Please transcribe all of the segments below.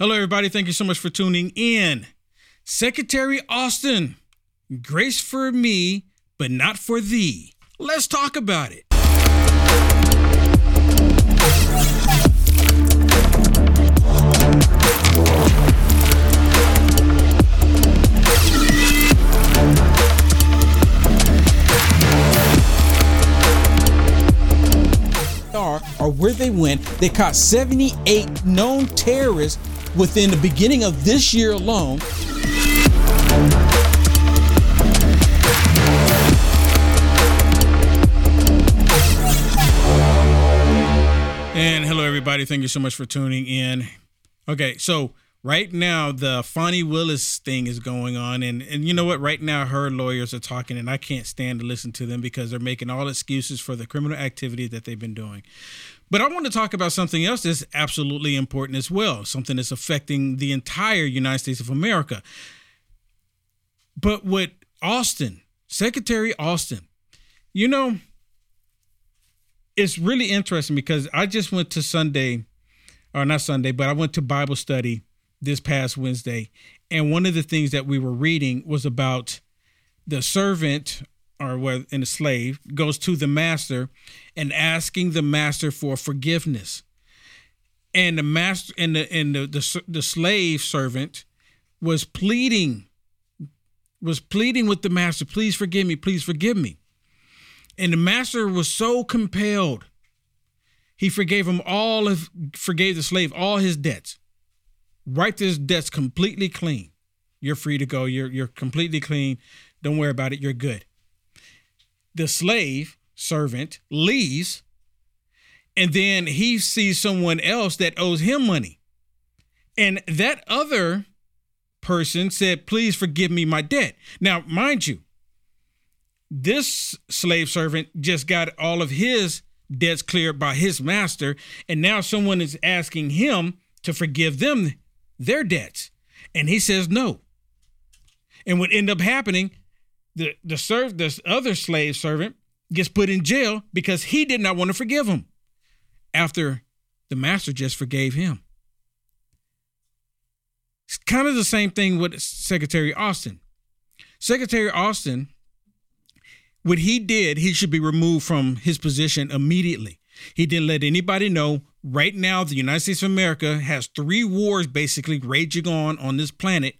Hello, everybody. Thank you so much for tuning in. Secretary Austin, grace for me, but not for thee. Let's talk about it. Are or where they went, they caught 78 known terrorists within the beginning of this year alone. And hello, everybody. Thank you so much for tuning in. Okay, so right now the Fani Willis thing is going on, and and you know what? Right now her lawyers are talking, and I can't stand to listen to them because they're making all excuses for the criminal activity that they've been doing. But I want to talk about something else that's absolutely important as well, something that's affecting the entire United States of America. But what Austin, Secretary Austin, you know, it's really interesting because I just went to Sunday, or not Sunday, but I went to Bible study this past Wednesday. And one of the things that we were reading was about the servant or what in a slave goes to the master and asking the master for forgiveness. And the master and the and the, the, the slave servant was pleading was pleading with the master, please forgive me, please forgive me. And the master was so compelled. He forgave him all of forgave the slave all his debts. Wiped his debts completely clean. You're free to go. You're you're completely clean. Don't worry about it. You're good. The slave servant leaves, and then he sees someone else that owes him money. And that other person said, Please forgive me my debt. Now, mind you, this slave servant just got all of his debts cleared by his master, and now someone is asking him to forgive them their debts. And he says no. And what end up happening, the the serve this other slave servant gets put in jail because he did not want to forgive him after the master just forgave him. It's kind of the same thing with Secretary Austin. Secretary Austin what he did, he should be removed from his position immediately. He didn't let anybody know. Right now, the United States of America has three wars basically raging on on this planet.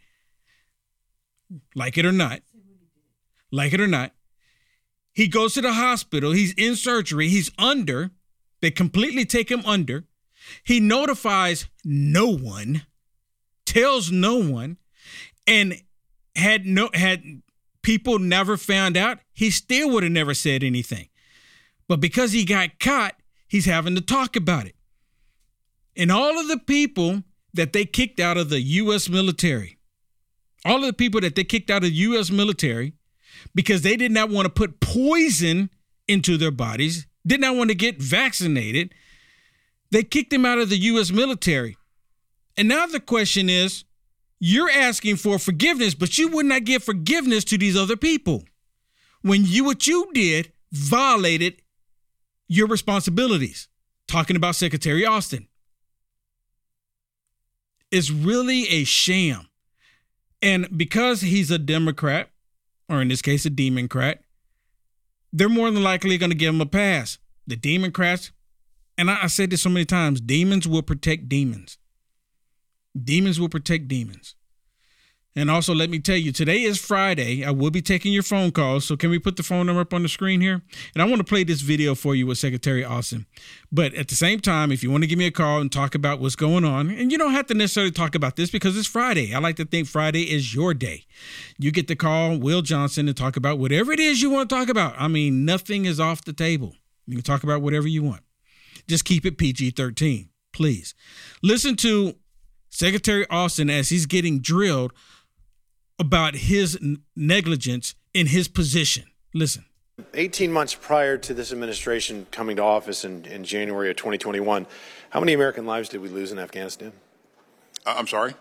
Like it or not, like it or not, he goes to the hospital. He's in surgery. He's under. They completely take him under. He notifies no one, tells no one, and had no had people never found out, he still would have never said anything. But because he got caught, he's having to talk about it. And all of the people that they kicked out of the U.S. military, all of the people that they kicked out of the U.S. military because they did not want to put poison into their bodies, did not want to get vaccinated, they kicked them out of the U.S. military. And now the question is you're asking for forgiveness, but you would not give forgiveness to these other people. When you what you did violated your responsibilities. Talking about Secretary Austin. It's really a sham. And because he's a Democrat, or in this case, a Democrat, they're more than likely going to give him a pass. The Democrats, and I, I said this so many times demons will protect demons. Demons will protect demons. And also, let me tell you, today is Friday. I will be taking your phone calls. So, can we put the phone number up on the screen here? And I want to play this video for you with Secretary Austin. But at the same time, if you want to give me a call and talk about what's going on, and you don't have to necessarily talk about this because it's Friday. I like to think Friday is your day. You get to call Will Johnson and talk about whatever it is you want to talk about. I mean, nothing is off the table. You can talk about whatever you want. Just keep it PG 13, please. Listen to Secretary Austin, as he's getting drilled about his negligence in his position. Listen. 18 months prior to this administration coming to office in, in January of 2021, how many American lives did we lose in Afghanistan? Uh, I'm sorry?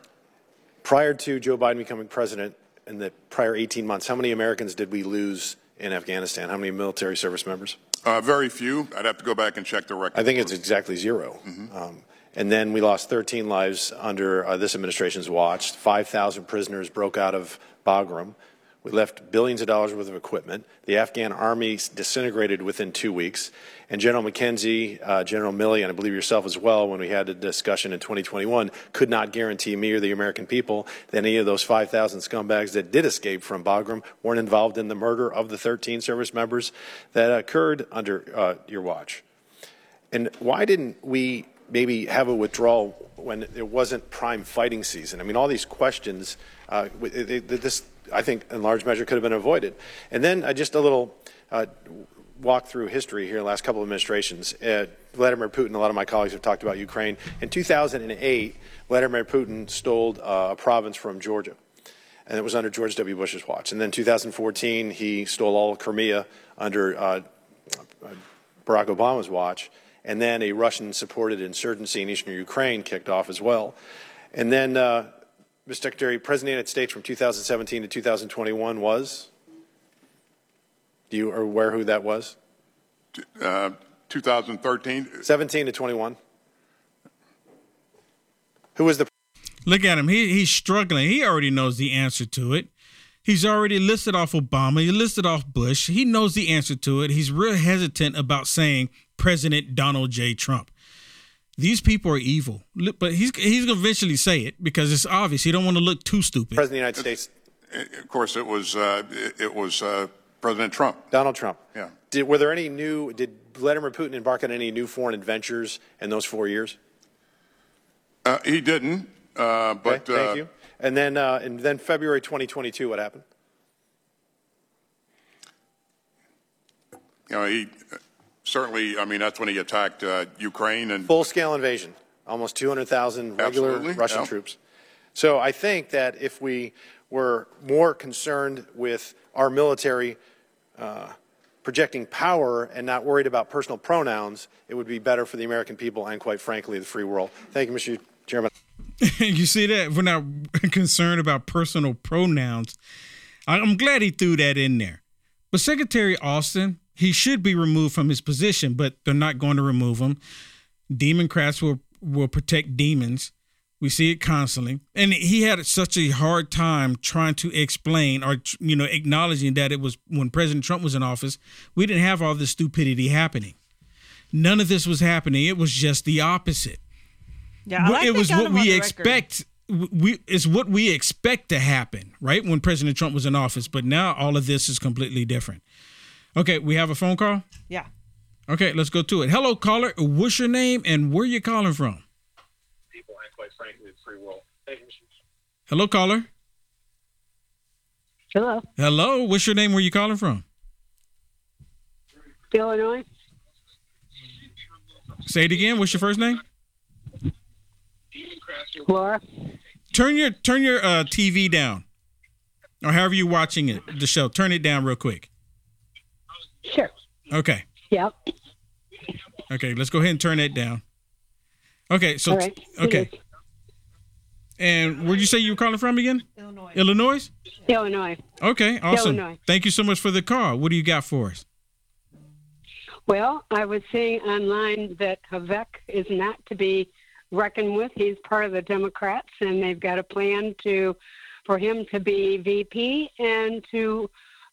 Prior to Joe Biden becoming president in the prior 18 months, how many Americans did we lose in Afghanistan? How many military service members? Uh, very few. I'd have to go back and check the record. I think it's exactly 0 mm-hmm. um, And then we lost 13 lives under uh, this administration's watch. 5,000 prisoners broke out of Bagram. We left billions of dollars worth of equipment. The Afghan army disintegrated within two weeks. And General McKenzie, uh, General Milley, and I believe yourself as well, when we had a discussion in 2021, could not guarantee me or the American people that any of those 5,000 scumbags that did escape from Bagram weren't involved in the murder of the 13 service members that occurred under uh, your watch. And why didn't we maybe have a withdrawal when it wasn't prime fighting season? I mean, all these questions, uh, this, I think, in large measure could have been avoided. And then uh, just a little uh, walk through history here the last couple of administrations. Uh, Vladimir Putin, a lot of my colleagues have talked about Ukraine. In 2008, Vladimir Putin stole uh, a province from Georgia and it was under George W. Bush's watch. And then 2014, he stole all of Crimea under uh, Barack Obama's watch and then a Russian supported insurgency in eastern Ukraine kicked off as well. And then, uh, Mr. Secretary, President of the United States from 2017 to 2021 was? Do you are aware who that was? Uh, 2013. 17 to 21. Who was the? Look at him. He, he's struggling. He already knows the answer to it. He's already listed off Obama. He listed off Bush. He knows the answer to it. He's real hesitant about saying President Donald J. Trump. These people are evil, but he's he's gonna eventually say it because it's obvious. He don't want to look too stupid. President of the United States. Of course, it was uh, it was uh, President Trump. Donald Trump. Yeah. Did were there any new? Did Vladimir Putin embark on any new foreign adventures in those four years? Uh, he didn't. Uh, but okay, thank uh, you. And then uh, and then February 2022, what happened? You know, he certainly, I mean, that's when he attacked uh, Ukraine and full scale invasion, almost 200,000 regular Absolutely, Russian yeah. troops. So I think that if we were more concerned with our military uh, projecting power and not worried about personal pronouns, it would be better for the American people and, quite frankly, the free world. Thank you, Mr. Chairman. you see that? We're not concerned about personal pronouns. I'm glad he threw that in there. But Secretary Austin, he should be removed from his position, but they're not going to remove him. Democrats will will protect demons. We see it constantly, and he had such a hard time trying to explain or you know acknowledging that it was when President Trump was in office, we didn't have all this stupidity happening. None of this was happening. It was just the opposite. Yeah, like it was what we expect. We it's what we expect to happen, right? When President Trump was in office, but now all of this is completely different. Okay, we have a phone call. Yeah. Okay, let's go to it. Hello, caller. What's your name and where are you calling from? People and quite frankly, free world. Hello, caller. Hello. Hello. What's your name? Where are you calling from? Illinois. Say it again. What's your first name? Laura. Turn your turn your uh, TV down, or however you're watching it, the show. Turn it down real quick. Sure. Okay. Yep. Okay, let's go ahead and turn that down. Okay, so All right. okay. And where'd you say you were calling from again? Illinois. Illinois? Illinois. Okay, awesome. Illinois. Thank you so much for the call. What do you got for us? Well, I was seeing online that Vivek is not to be reckoned with. He's part of the Democrats, and they've got a plan to for him to be VP and to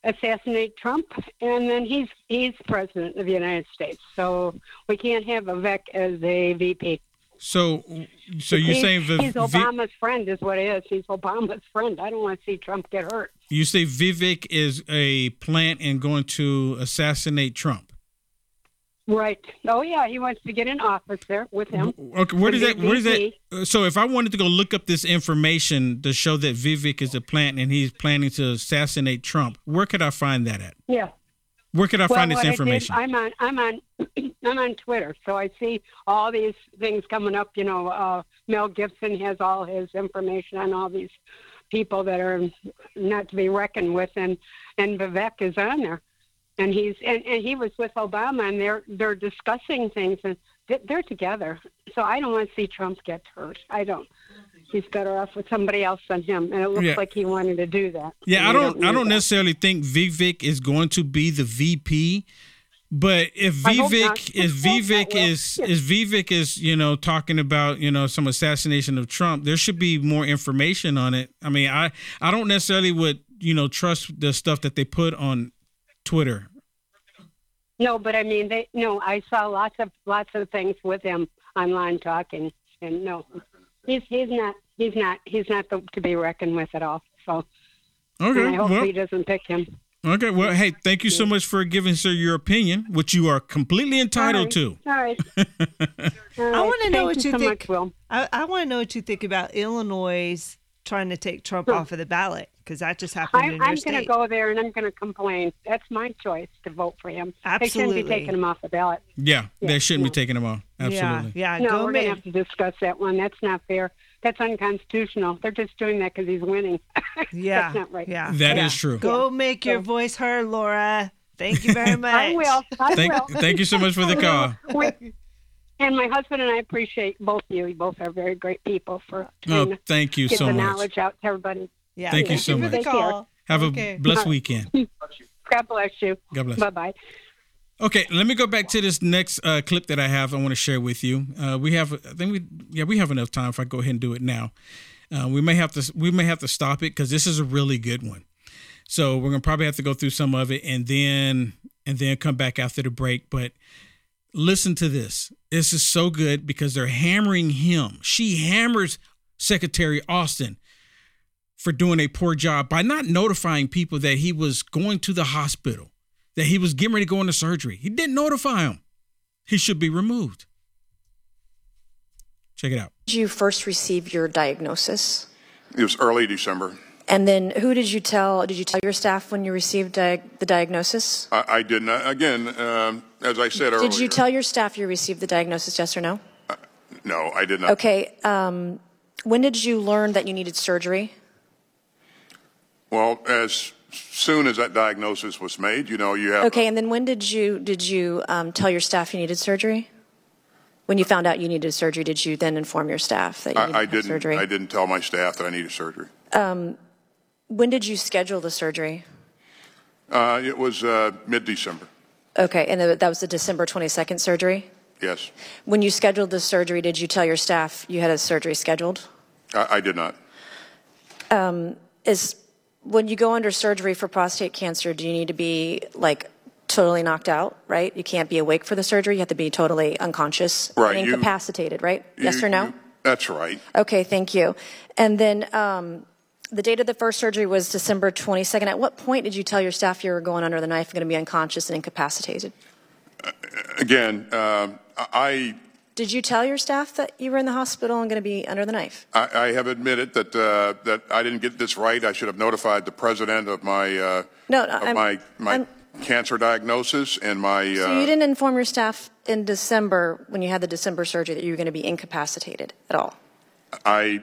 assassinate Trump, and then he's he's president of the United States. So we can't have Vivek as a VP. So, so you're he's, saying he's Obama's friend is what it is. He's Obama's friend. I don't want to see Trump get hurt. you say Vivek is a plant and going to assassinate Trump? Right. Oh yeah, he wants to get in office there with him. Okay, where does that? Where does that? Uh, So, if I wanted to go look up this information to show that Vivek is a plant and he's planning to assassinate Trump, where could I find that at? Yeah. Where could I find this information? I I'm on. I'm on. I'm on Twitter, so I see all these things coming up. You know, uh, Mel Gibson has all his information on all these people that are not to be reckoned with, and and Vivek is on there, and he's and, and he was with Obama, and they're they're discussing things, and they- they're together. So I don't want to see Trump get hurt. I don't. He's better off with somebody else than him, and it looks Yeah. like he wanted to do that. Yeah, I we don't. I don't that. necessarily think Vivek is going to be the VP. But if Vivek is Vivek is is Vivek is you know talking about you know some assassination of Trump, there should be more information on it. I mean, I I don't necessarily would you know trust the stuff that they put on Twitter. No, but I mean, they no. I saw lots of lots of things with him online talking, and no, he's he's not he's not he's not the, to be reckoned with at all. So and I Okay, hope well, he doesn't pick him. okay, well, hey, thank you so much for giving sir your opinion, which you are completely entitled to. All right. All I want to know what you so think. Much, Will. I, I want to know what you think about Illinois trying to take Trump off of the ballot because that just happened I, in I'm going to go there and I'm going to complain. That's my choice to vote for him. Absolutely, They shouldn't be taking him off the ballot. Yeah, Yeah, they shouldn't yeah. be taking him off. Absolutely. Yeah, yeah. No, go we're going to have to discuss that one. That's not fair. That's unconstitutional. They're just doing that because he's winning. yeah, That's not right. Yeah, That yeah. is true. Go make your So- voice heard, Laura. Thank you very much. I will. I Thank will. thank you so much for the call. We- and my husband and I appreciate both of you. You both are very great people for oh, No, trying to thank you get so the much. knowledge out to everybody. Yeah, Thank you thank so for much. the Take care. call. Have a Okay. blessed weekend. God bless you. God bless. Bye bye. Okay, let me go back to this next uh, clip that I have. I want to share with you. Uh, we have, I think we, yeah, we have enough time if I go ahead and do it now. Uh, we may have to, we may have to stop it because this is a really good one. So we're gonna probably have to go through some of it and then, and then come back after the break. But listen to this. This is so good because they're hammering him. She hammers Secretary Austin for doing a poor job by not notifying people that he was going to the hospital, that he was getting ready to go into surgery. He didn't notify him. He should be removed. Check it out. did you first receive your diagnosis? It was early December. And then who did you tell? Did you tell your staff when you received di- the diagnosis? I, I did not, again, um, as I said earlier. Did you tell your staff you received the diagnosis, yes or no? No, I did not. Okay. Um, when did you learn that you needed surgery? Well, as soon as that diagnosis was made, you know, you have. Okay, and then when did you did you um, tell your staff you needed surgery? When you found out you needed surgery, did you then inform your staff that you needed I, I didn't. surgery? I didn't tell my staff that I needed surgery. When did you schedule the surgery? Uh, it was uh, mid-December. Okay, and that was the December 22nd surgery? Yes, When you scheduled the surgery, did you tell your staff you had a surgery scheduled? I, I did not. Is when you go under surgery for prostate cancer, do you need to be like totally knocked out, right? You can't be awake for the surgery. You have to be totally unconscious Right, and you- incapacitated, right? yes You- or no? you- that's right. Okay, thank you. And then um, the date of the first surgery was December 22nd. At what point did you tell your staff you were going under the knife, and going to be unconscious and incapacitated? Again, um, I, Did you tell your staff that you were in the hospital and going to be under the knife? I, I have admitted that uh, that I didn't get this right. I should have notified the president of my uh, No, of I'm- my my I'm- cancer diagnosis and my. Uh, So you didn't inform your staff in December when you had the December surgery that you were going to be incapacitated at all? I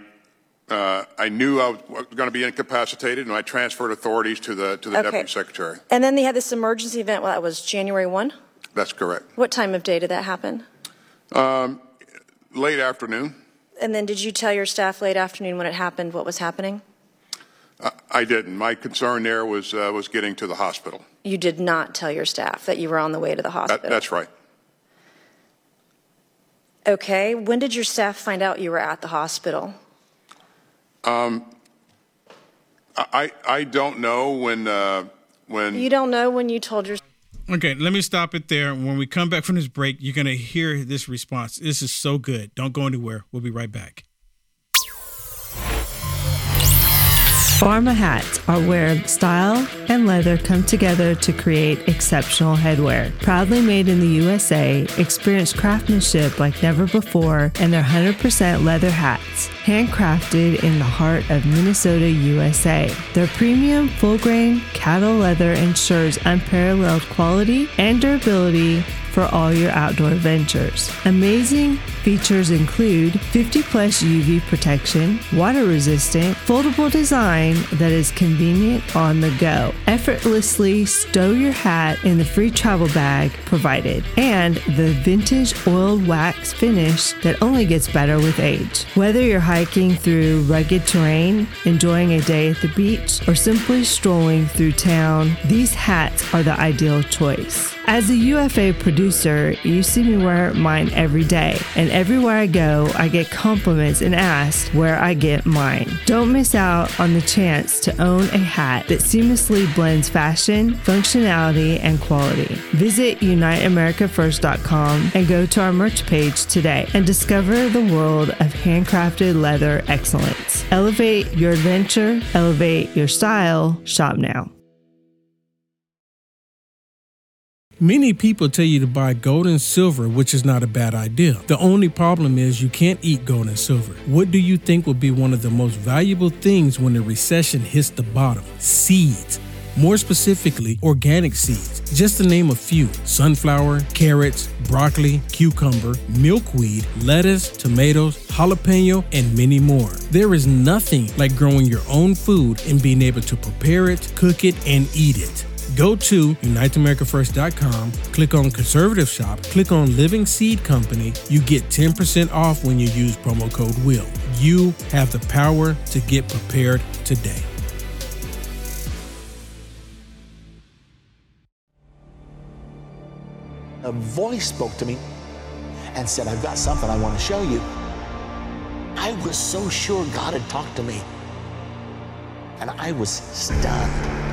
uh, I knew I was going to be incapacitated, and I transferred authorities to the to the Okay. deputy secretary. And then they had this emergency event. Well, that was January 1. That's correct. What time of day did that happen? Late afternoon. And then did you tell your staff late afternoon when it happened what was happening? I didn't. My concern there was uh, was getting to the hospital. You did not tell your staff that you were on the way to the That, hospital. that's right. Okay. When did your staff find out you were at the hospital? Um, I I don't know when uh, when You don't know when you told your Okay, let me stop it there. When we come back from this break, you're going to hear this response. This is so good. Don't go anywhere. We'll be right back. Pharma hats are where style and leather come together to create exceptional headwear. Proudly made in the USA, experience craftsmanship like never before, and they're 100% leather hats, handcrafted in the heart of Minnesota, USA. Their premium full grain cattle leather ensures unparalleled quality and durability for all your outdoor ventures. Amazing Features include 50 plus UV protection, water resistant, foldable design that is convenient on the go. Effortlessly stow your hat in the free travel bag provided, and the vintage oiled wax finish that only gets better with age. Whether you're hiking through rugged terrain, enjoying a day at the beach, or simply strolling through town, these hats are the ideal choice. As a UFA producer, you see me wear mine every day, and everywhere I go, I get compliments and asked where I get mine. Don't miss out on the chance to own a hat that seamlessly blends fashion, functionality, and quality. Visit UniteAmericaFirst.com and go to our merch page today and discover the world of handcrafted leather excellence. Elevate your adventure, elevate your style, shop now. Many people tell you to buy gold and silver, which is not a bad idea. The only problem is you can't eat gold and silver. What do you think will be one of the most valuable things when the recession hits the bottom? Seeds. More specifically, organic seeds. Just to name a few sunflower, carrots, broccoli, cucumber, milkweed, lettuce, tomatoes, jalapeno, and many more. There is nothing like growing your own food and being able to prepare it, cook it, and eat it. Go to UniteAmericaFirst.com, click on Conservative Shop, click on Living Seed Company. You get 10% off when you use promo code WILL. You have the power to get prepared today. A voice spoke to me and said, I've got something I want to show you. I was so sure God had talked to me. And I was stunned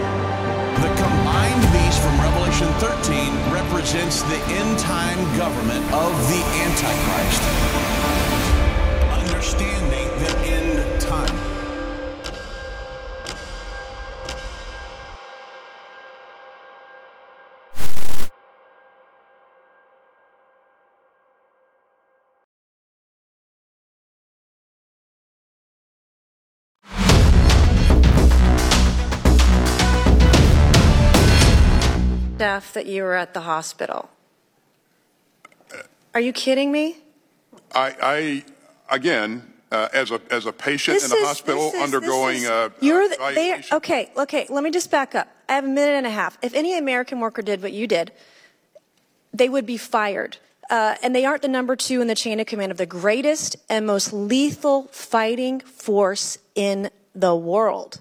Combined beast from Revelation 13 represents the end time government of the Antichrist. Understanding the end time. That you were at the hospital. Are you kidding me? I, I again, uh, as a as a patient This in a is- hospital is- undergoing is- uh, You're the, they, okay, okay, let me just back up. I have a minute and a half. If any American worker did what you did, they would be fired. Uh, and they aren't the number two in the chain of command of the greatest and most lethal fighting force in the world.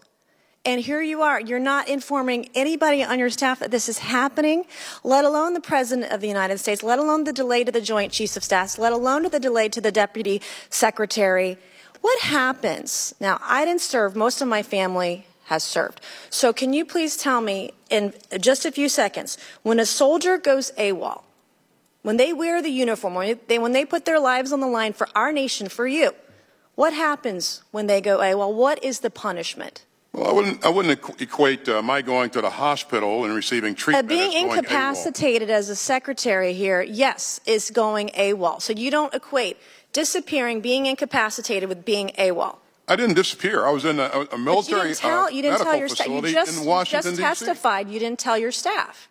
And here you are, you're not informing anybody on your staff that this is happening, let alone the President of the United States, let alone the delay to the Joint Chiefs of Staff, let alone the delay to the Deputy Secretary. What happens? Now, I didn't serve, most of my family has served. So, can you please tell me in just a few seconds when a soldier goes AWOL, when they wear the uniform, when they, when they put their lives on the line for our nation, for you, what happens when they go AWOL? What is the punishment? Well, I wouldn't I wouldn't equate uh, my going to the hospital and receiving Uh, treatment being as going AWOL. incapacitated as a secretary here, yes, is going AWOL. So you don't equate disappearing, being incapacitated with being AWOL. I didn't disappear. I was in a, a But military you didn't tell, uh, you didn't medical tell your staff. You just, in you just D.C. testified. You didn't tell your staff.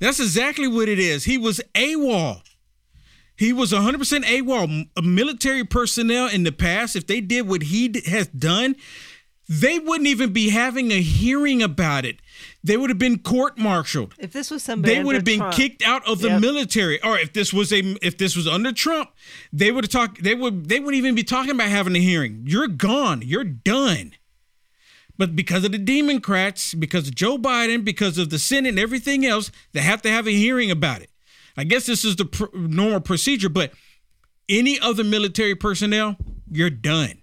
That's exactly what it is. He was AWOL. He was 100% AWOL. M- uh, Military personnel in the past, if they did what he d- has done, they wouldn't even be having a hearing about it. They would have been court-martialed. If this was somebody, They would have been Trump- kicked out of the Yep. military. Or if this was a if this was under Trump, they would have talked they would they wouldn't even be talking about having a hearing. You're gone. You're done. But because of the Democrats, because of Joe Biden, because of the Senate and everything else, they have to have a hearing about it. I guess this is the pr- normal procedure, but any other military personnel, you're done.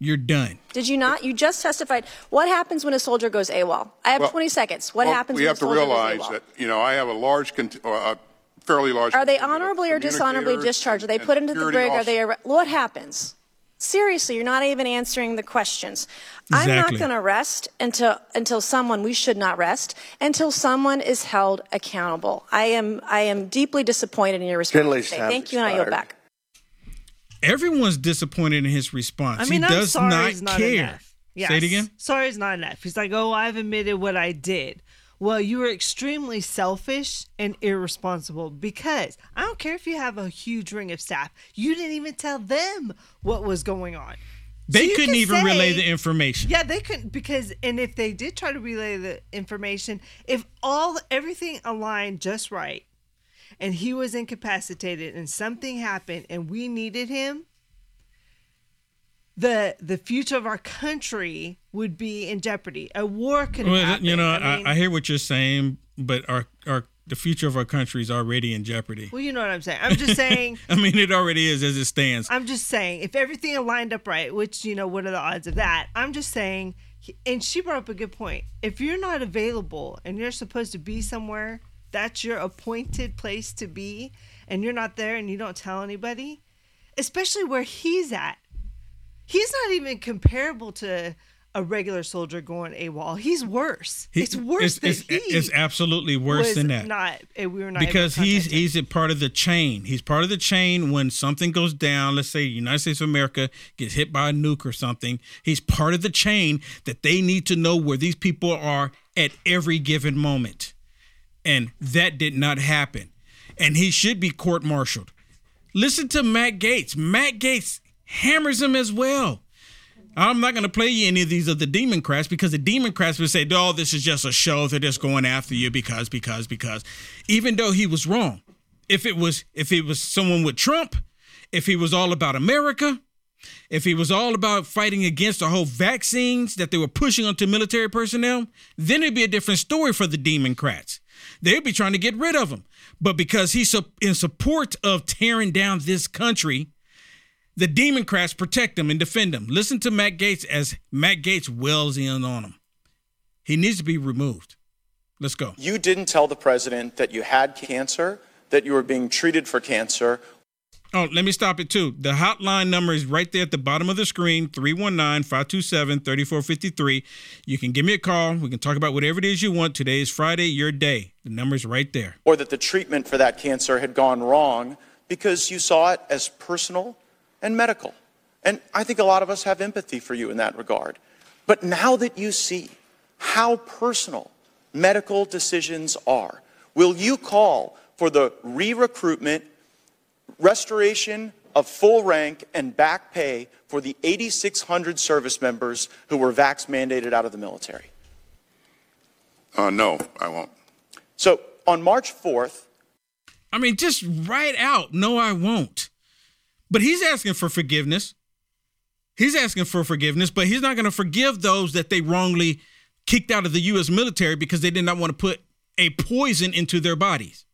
You're done. Did you not? You just testified. What happens when a soldier goes AWOL? I have Well, 20 seconds. What Well, happens we when have a to soldier realize goes AWOL? that you know I have a large, cont- or a fairly large. Are they contingent of honorably or dishonorably communicators discharged? Are they and put into the security brig? Are they? officers. arre- What happens? Seriously, you're not even answering the questions. I'm not Exactly. going to rest until until someone we should not rest until someone is held accountable. I am I am deeply disappointed in your response. Finlay's today. time's Thank you, and I yield expired. back. Everyone's disappointed in his response. I mean, he I'm does sorry not is not care. enough. Yes. Say it again. Sorry is not enough. He's like, oh, I've admitted what I did. Well, you were extremely selfish and irresponsible because I don't care if you have a huge ring of staff. You didn't even tell them what was going on. They you couldn't even relay the information. Yeah, they couldn't because, and if they did try to relay the information, if all everything aligned just right, and he was incapacitated, and something happened, and we needed him, the the future of our country would be in jeopardy. A war could Well, happen. you know, I I, mean, I hear what you're saying, but our our the future of our country is already in jeopardy. well, you know what I'm saying. I'm just saying. I mean, it already is as it stands. I'm just saying, if everything aligned up right, which, you know, what are the odds of that? I'm just saying, and she brought up a good point. If you're not available and you're supposed to be somewhere, that's your appointed place to be, and you're not there and you don't tell anybody, especially where he's at. He's not even comparable to a regular soldier going AWOL. He's worse. He- it's worse than it's, he it's absolutely worse than that. Not, eh, we were not because he's he's a part of the chain. He's part of the chain when something goes down. Let's say United States of America gets hit by a nuke or something. He's part of the chain that they need to know where these people are at every given moment, and that did not happen. And he should be court-martialed. Listen to Matt Gaetz. Matt Gaetz hammers him as well. I'm not going to play you any of these of the Democrats because the Democrats would say, "No, this is just a show. They're just going after you because, because, because." Even though he was wrong, if it was, if it was someone with Trump, if he was all about America, if he was all about fighting against the whole vaccines that they were pushing onto military personnel, then it'd be a different story for the Democrats. They'd be trying to get rid of him, but because he's in support of tearing down this country, the Democrats protect him and defend him. Listen to Matt Gaetz as Matt Gaetz wells in on him. He needs to be removed. Let's go. You didn't tell the president that you had cancer, that you were being treated for cancer. Oh, let me stop it too. The hotline number is right there at the bottom of the screen 319 527 3453. You can give me a call. We can talk about whatever it is you want. Today is Friday, your day. The number's right there. or that the treatment for that cancer had gone wrong because you saw it as personal and medical. And I think a lot of us have empathy for you in that regard. But now that you see how personal medical decisions are, will you call for the re recruitment, restoration of full rank and back pay for the 8,600 service members who were vax mandated out of the military? Uh, no, I won't. So on March 4th, I mean, just right out. No, I won't. But he's asking for forgiveness. He's asking for forgiveness, but he's not going to forgive those that they wrongly kicked out of the U.S. military because they did not want to put a poison into their bodies.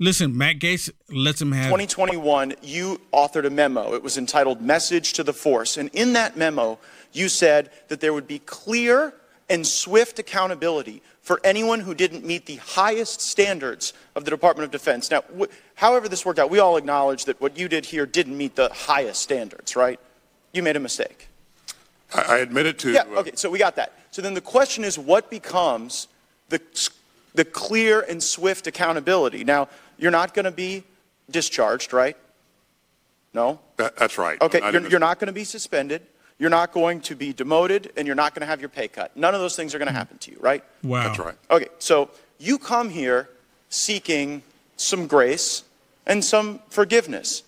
Listen, Matt Gaetz lets him have. it. 2021, you authored a memo. It was entitled Message to the Force. And in that memo, you said that there would be clear and swift accountability for anyone who didn't meet the highest standards of the Department of Defense. Now, wh- however this worked out, we all acknowledge that what you did here didn't meet the highest standards, right? You made a mistake. I, I admit it to. Yeah, uh, okay, so we got that. So then the question is what becomes the, the clear and swift accountability? Now, you're not going to be discharged, right? No? That, that's right. Okay, Not you're, even- you're not going to be suspended. You're not going to be demoted, and you're not going to have your pay cut. None of those things are going to happen to you, right? Wow. That's right. Okay, so you come here seeking some grace and some forgiveness.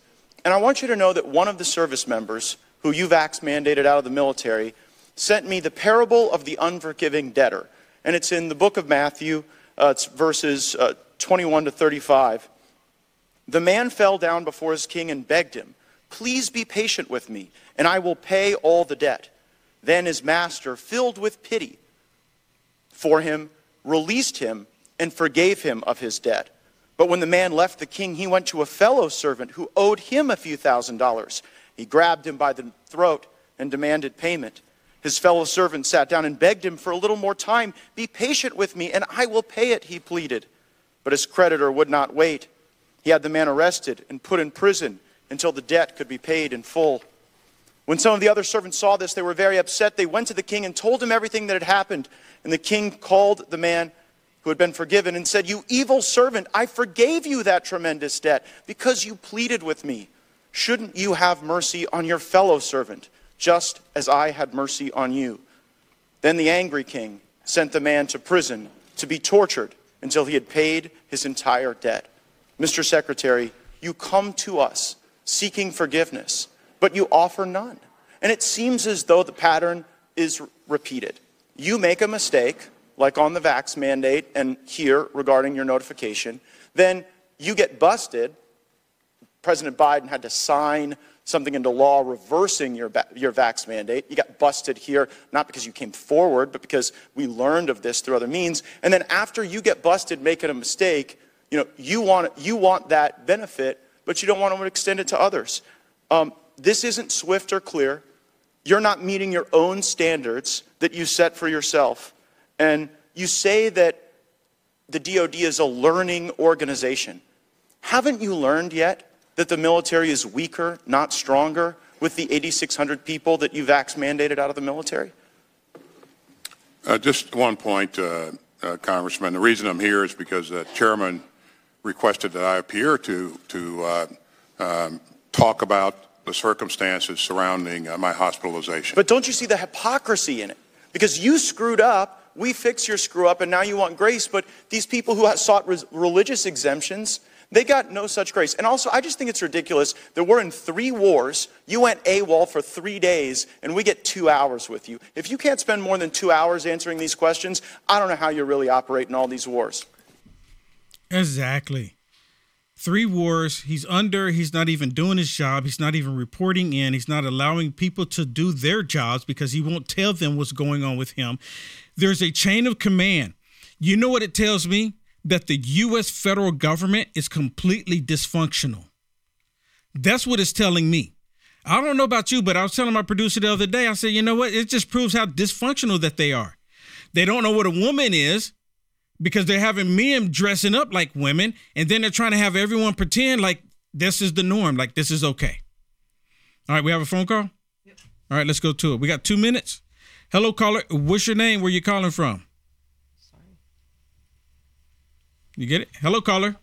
And I want you to know that one of the service members who you've vax mandated out of the military sent me the parable of the unforgiving debtor. And it's in the book of Matthew, uh, it's verses uh, 21 to 35. The man fell down before his king and begged him, Please be patient with me, and I will pay all the debt. Then his master, filled with pity for him, released him and forgave him of his debt. But when the man left the king, he went to a fellow servant who owed him a few thousand dollars. He grabbed him by the throat and demanded payment. His fellow servant sat down and begged him for a little more time. Be patient with me, and I will pay it, he pleaded. But his creditor would not wait. He had the man arrested and put in prison until the debt could be paid in full. When some of the other servants saw this, they were very upset. They went to the king and told him everything that had happened. And the king called the man who had been forgiven and said, You evil servant, I forgave you that tremendous debt because you pleaded with me. Shouldn't you have mercy on your fellow servant, just as I had mercy on you? Then the angry king sent the man to prison to be tortured until he had paid his entire debt. Mr. Secretary, you come to us seeking forgiveness, but you offer none. And it seems as though the pattern is repeated. You make a mistake, like on the vax mandate and here regarding your notification, then you get busted. President Biden had to sign something into law reversing your, your vax mandate. You got busted here, not because you came forward, but because we learned of this through other means. And then after you get busted making a mistake, you know, you want, you want that benefit, but you don't want to extend it to others. Um, this isn't swift or clear. You're not meeting your own standards that you set for yourself. And you say that the DoD is a learning organization. Haven't you learned yet that the military is weaker, not stronger, with the 8,600 people that you vax mandated out of the military? Uh, just one point, uh, uh, Congressman. The reason I'm here is because the chairman requested that I appear to to uh, um, talk about the circumstances surrounding uh, my hospitalization. But don't you see the hypocrisy in it? Because you screwed up, we fix your screw up, and now you want grace. But these people who sought religious exemptions, they got no such grace. And also, I just think it's ridiculous that we're in three wars. You went AWOL for three days, and we get two hours with you. If you can't spend more than two hours answering these questions, I don't know how you really operate in all these wars. Exactly. Three wars. He's under. He's not even doing his job. He's not even reporting in. He's not allowing people to do their jobs because he won't tell them what's going on with him. There's a chain of command. You know what it tells me? That the U.S. federal government is completely dysfunctional. That's what it's telling me. I don't know about you, but I was telling my producer the other day, I said, you know what? It just proves how dysfunctional that they are. They don't know what a woman is because they're having men dressing up like women and then they're trying to have everyone pretend like this is the norm, like this is okay. All right, we have a phone call? Yep. All right, let's go to it. We got two minutes. Hello, caller. What's your name? Where you calling from? Sorry. You get it? Hello, caller.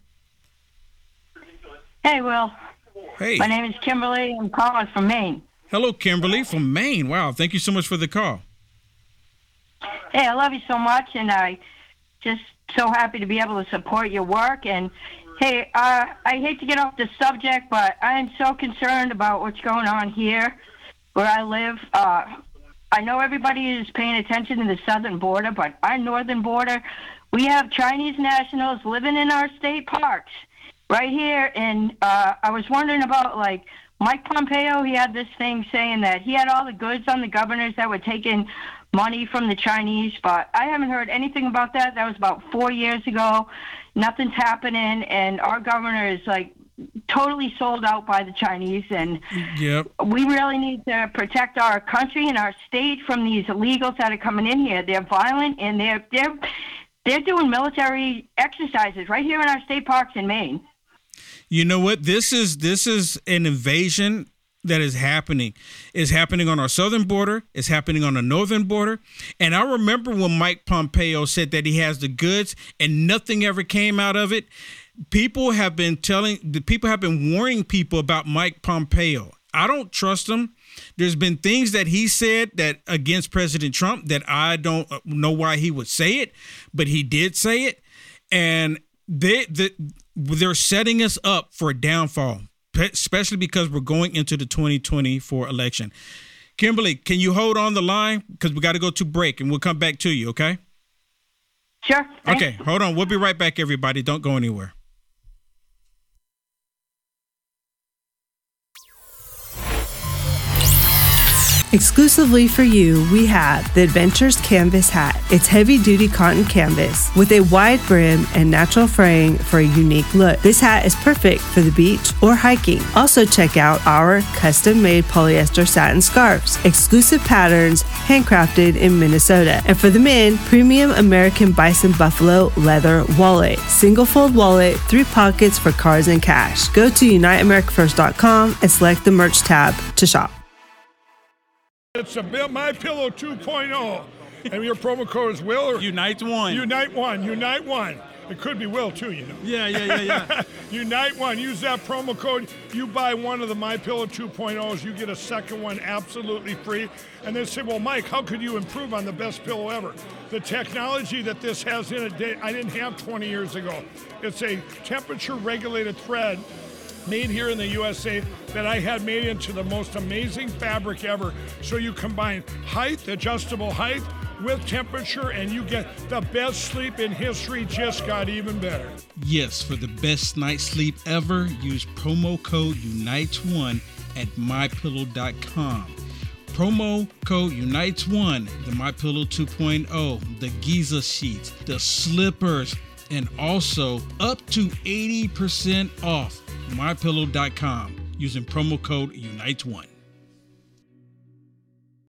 Hey, Will. Hey. My name is Kimberly. I'm calling from Maine. Hello, Kimberly from Maine. Wow, thank you so much for the call. Hey, I love you so much, and I just so happy to be able to support your work. And hey, uh, I hate to get off the subject, but I am so concerned about what's going on here where I live. Uh, I know everybody is paying attention to the southern border, but our northern border, we have Chinese nationals living in our state parks right here. And uh, I was wondering about like Mike Pompeo. He had this thing saying that he had all the goods on the governors that were taking money from the Chinese, but I haven't heard anything about that. That was about four years ago. Nothing's happening, and our governor is like totally sold out by the Chinese, and yep. we really need to protect our country and our state from these illegals that are coming in here. They're violent, and they're they're they're doing military exercises right here in our state parks in Maine. You know what? This is this is an invasion that is happening. Is happening on our southern border. It's happening on the northern border. And i remember when mike pompeo said that he has the goods and nothing ever came out of it. People have been telling the people have been warning people about mike pompeo. I don't trust him there's been things that he said that against president trump that i don't know why he would say it but he did say it and they, they they're setting us up for a downfall especially because we're going into the 2024 election. Kimberly, can you hold on the line? Because we got to go to break and we'll come back to you, okay? Sure. Thanks. Okay, hold on. We'll be right back, everybody. Don't go anywhere. Exclusively for you, we have the Adventures Canvas Hat. It's heavy duty cotton canvas with a wide brim and natural fraying for a unique look. This hat is perfect for the beach or hiking. Also, check out our custom made polyester satin scarves, exclusive patterns handcrafted in Minnesota. And for the men, premium American Bison Buffalo leather wallet, single fold wallet, three pockets for cards and cash. Go to uniteamericafirst.com and select the merch tab to shop. It's a bill, My Pillow 2.0. And your promo code is Will or Unite One. Unite One. Unite One. It could be Will too, you know. Yeah, yeah, yeah, yeah. Unite One. Use that promo code. You buy one of the My Pillow 2.0s, you get a second one absolutely free. And they say, well, Mike, how could you improve on the best pillow ever? The technology that this has in it, I didn't have 20 years ago. It's a temperature regulated thread made here in the USA that I had made into the most amazing fabric ever. So you combine height, adjustable height, with temperature, and you get the best sleep in history, just got even better. Yes, for the best night's sleep ever, use promo code UNITES1 at mypillow.com. Promo code UNITES1, the MyPillow 2.0, the Giza sheets, the slippers, and also up to 80% off mypillow.com using promo code UNITE1.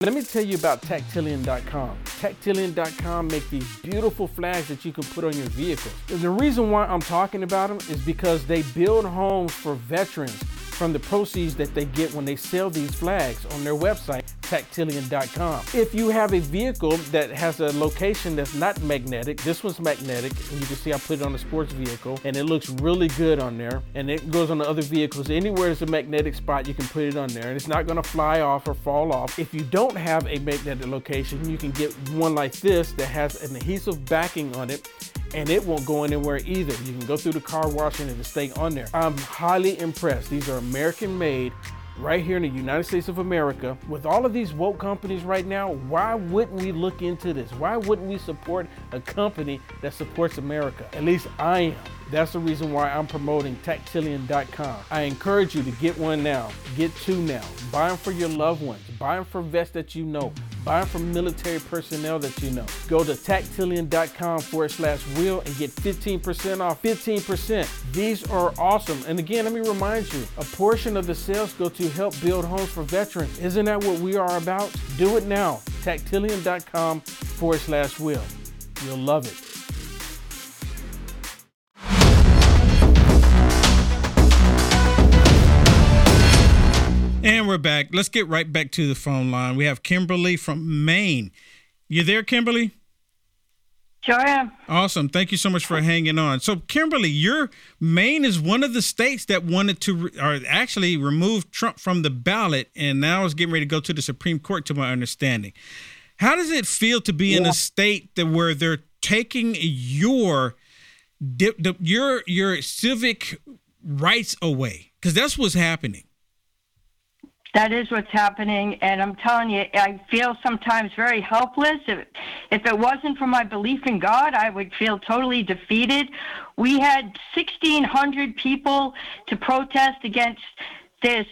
Let me tell you about Tactilian.com. Tactilian.com make these beautiful flags that you can put on your vehicles. And the reason why I'm talking about them is because they build homes for veterans from the proceeds that they get when they sell these flags on their website, tactilian.com. If you have a vehicle that has a location that's not magnetic, this one's magnetic, and you can see I put it on a sports vehicle, and it looks really good on there, and it goes on the other vehicles. Anywhere there's a magnetic spot, you can put it on there, and it's not gonna fly off or fall off. If you don't have a magnetic location, you can get one like this that has an adhesive backing on it and it won't go anywhere either. You can go through the car wash and it'll stay on there. I'm highly impressed. These are American made right here in the United States of America. With all of these woke companies right now, why wouldn't we look into this? Why wouldn't we support a company that supports America? At least I am. That's the reason why I'm promoting Tactilian.com. I encourage you to get one now. Get two now. Buy them for your loved ones. Buy them for vets that you know. Buy from military personnel that you know. Go to tactilian.com forward slash will and get 15% off. 15%. These are awesome. And again, let me remind you a portion of the sales go to help build homes for veterans. Isn't that what we are about? Do it now. Tactilian.com forward slash will. You'll love it. And we're back. Let's get right back to the phone line. We have Kimberly from Maine. You there, Kimberly? Sure am. Awesome. Thank you so much for hanging on. So, Kimberly, your Maine is one of the states that wanted to, or actually remove Trump from the ballot, and now is getting ready to go to the Supreme Court, to my understanding. How does it feel to be yeah. in a state that where they're taking your your your civic rights away? Because that's what's happening. That is what's happening, and I'm telling you, I feel sometimes very helpless. If, if it wasn't for my belief in God, I would feel totally defeated. We had 1,600 people to protest against this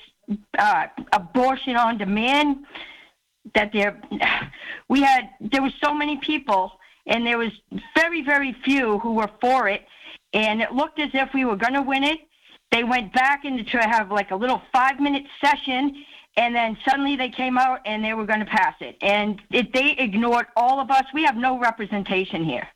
uh, abortion on demand. That there, we had there were so many people, and there was very very few who were for it, and it looked as if we were going to win it. They went back into to have like a little five minute session and then suddenly they came out and they were going to pass it. And it, they ignored all of us. We have no representation here.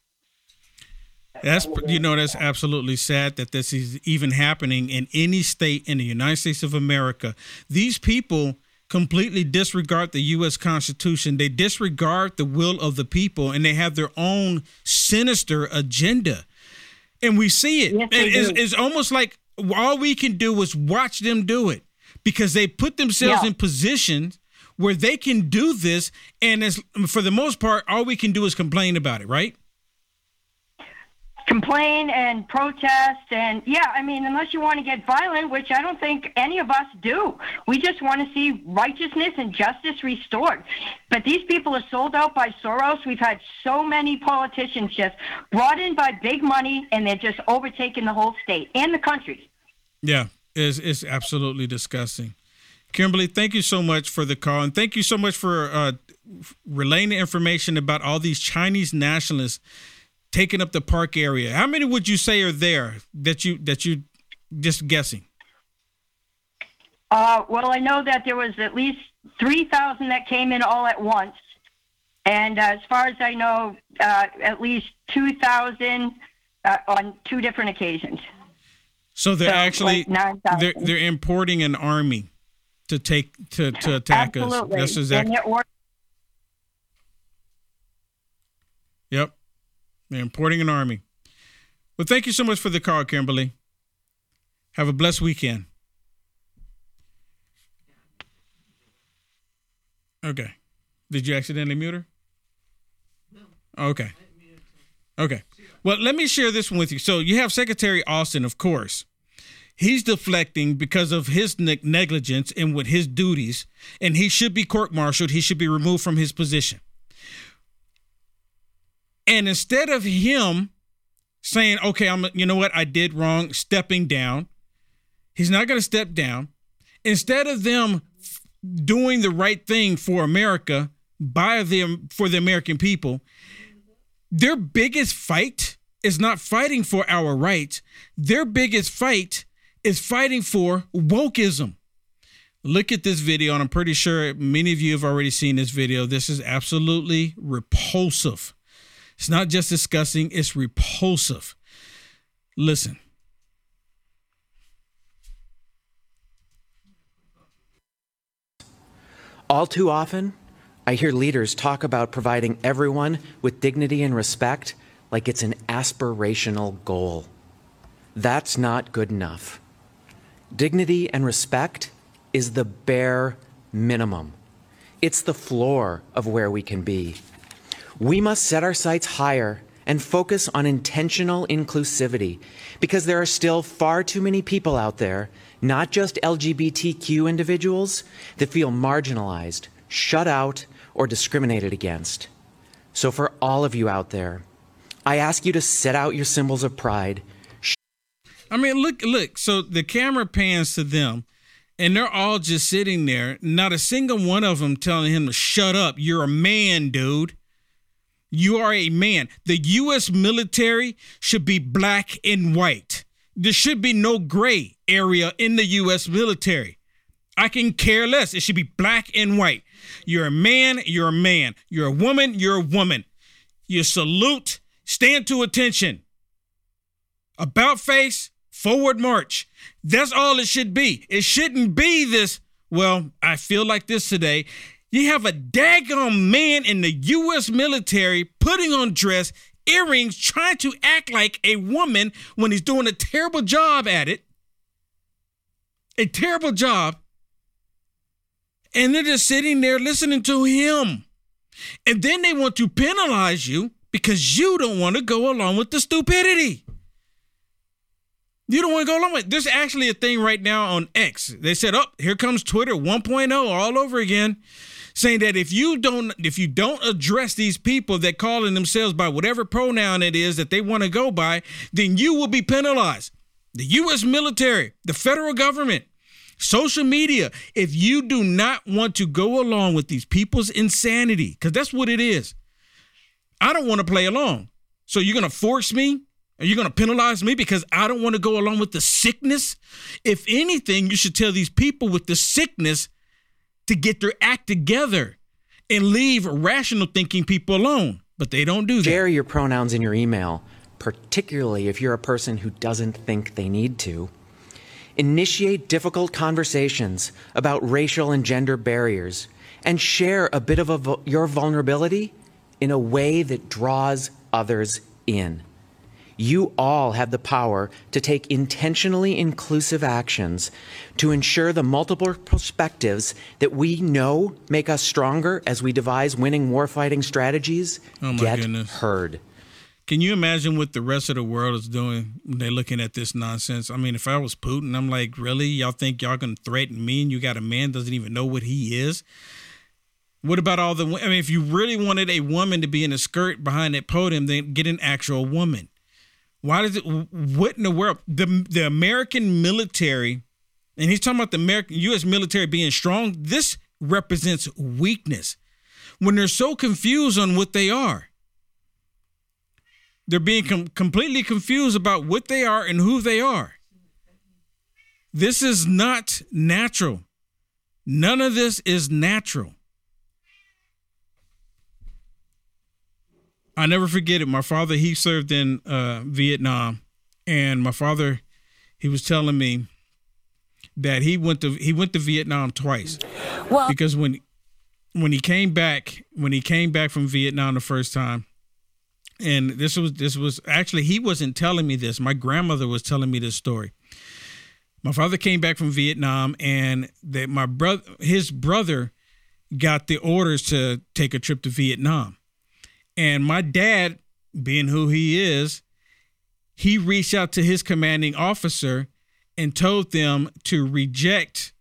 That's you know that's absolutely sad that this is even happening in any state in the United States of America. These people completely disregard the U.S. Constitution. They disregard the will of the people, and they have their own sinister agenda. And we see it. Yes, it's, it's almost like all we can do is watch them do it because they put themselves yeah. in positions where they can do this and as for the most part all we can do is complain about it right? Complain and protest and yeah i mean unless you want to get violent which i don't think any of us do. We just want to see righteousness and justice restored. But these people are sold out by soros. We've had so many politicians just brought in by big money and they're just overtaking the whole state and the country. Yeah is is absolutely disgusting. Kimberly, thank you so much for the call, and thank you so much for uh, relaying the information about all these Chinese nationalists taking up the park area. How many would you say are there that you that you just guessing? Uh, well, I know that there was at least three thousand that came in all at once, and uh, as far as I know, uh, at least two thousand uh, on two different occasions. So they're so, actually like they're they're importing an army. to take to to attack Absolutely. us. That's And exactly. they're or- Yep. They're importing an army. Well, thank you so much for the call, Kimberly. Have a blessed weekend. Okay. Did you accidentally mute her? No. Okay. Okay. Well, let me share this one with you. So you have Secretary Austin, of course. He's deflecting because of his negligence and with his duties, and he should be court-martialed. He should be removed from his position. And instead of him saying, "Okay, I'm you know what? I did wrong," stepping down, he's not going to step down. Instead of them doing the right thing for America by them for the American people, their biggest fight is not fighting for our rights. Their biggest fight is fighting for wokeism. Look at this video, and I'm pretty sure many of you have already seen this video. This is absolutely repulsive. It's not just disgusting, it's repulsive. Listen. All too often, I hear leaders talk about providing everyone with dignity and respect like it's an aspirational goal. That's not good enough. Dignity and respect is the bare minimum, it's the floor of where we can be. We must set our sights higher and focus on intentional inclusivity because there are still far too many people out there, not just LGBTQ individuals, that feel marginalized, shut out, or discriminated against. So, for all of you out there, I ask you to set out your symbols of pride. I mean, look, look. So the camera pans to them, and they're all just sitting there. Not a single one of them telling him to shut up. You're a man, dude. You are a man. The U.S. military should be black and white. There should be no gray area in the U.S. military. I can care less. It should be black and white. You're a man, you're a man. You're a woman, you're a woman. You salute, stand to attention. About face, forward march. That's all it should be. It shouldn't be this, well, I feel like this today. You have a daggone man in the U.S. military putting on dress, earrings, trying to act like a woman when he's doing a terrible job at it. A terrible job. And they're just sitting there listening to him. And then they want to penalize you because you don't want to go along with the stupidity. You don't want to go along with it. There's actually a thing right now on X. They said, "Oh, here comes Twitter 1.0 all over again." Saying that if you don't if you don't address these people that calling themselves by whatever pronoun it is that they want to go by, then you will be penalized. The US military, the federal government, social media, if you do not want to go along with these people's insanity, because that's what it is. I don't want to play along. So you're going to force me? Are you're going to penalize me because I don't want to go along with the sickness? If anything, you should tell these people with the sickness to get their act together and leave rational thinking people alone. But they don't do that. Share your pronouns in your email, particularly if you're a person who doesn't think they need to. Initiate difficult conversations about racial and gender barriers and share a bit of a, your vulnerability in a way that draws others in. You all have the power to take intentionally inclusive actions to ensure the multiple perspectives that we know make us stronger as we devise winning warfighting strategies Oh get goodness. heard. Can you imagine what the rest of the world is doing when they're looking at this nonsense? I mean, if I was Putin, I'm like, really? Y'all think y'all can threaten me and you got a man doesn't even know what he is? What about all the? I mean, if you really wanted a woman to be in a skirt behind that podium, then get an actual woman. Why does it? What in the world? The the American military, and he's talking about the American U.S. military being strong. This represents weakness when they're so confused on what they are. They're being com- completely confused about what they are and who they are. This is not natural. None of this is natural. I never forget it. My father, he served in uh, Vietnam, and my father, he was telling me that he went to he went to Vietnam twice. Well, because when when he came back when he came back from Vietnam the first time, and this was this was actually he wasn't telling me this. My grandmother was telling me this story. My father came back from Vietnam, and that my brother his brother got the orders to take a trip to Vietnam, and my dad, being who he is, he reached out to his commanding officer and told them to reject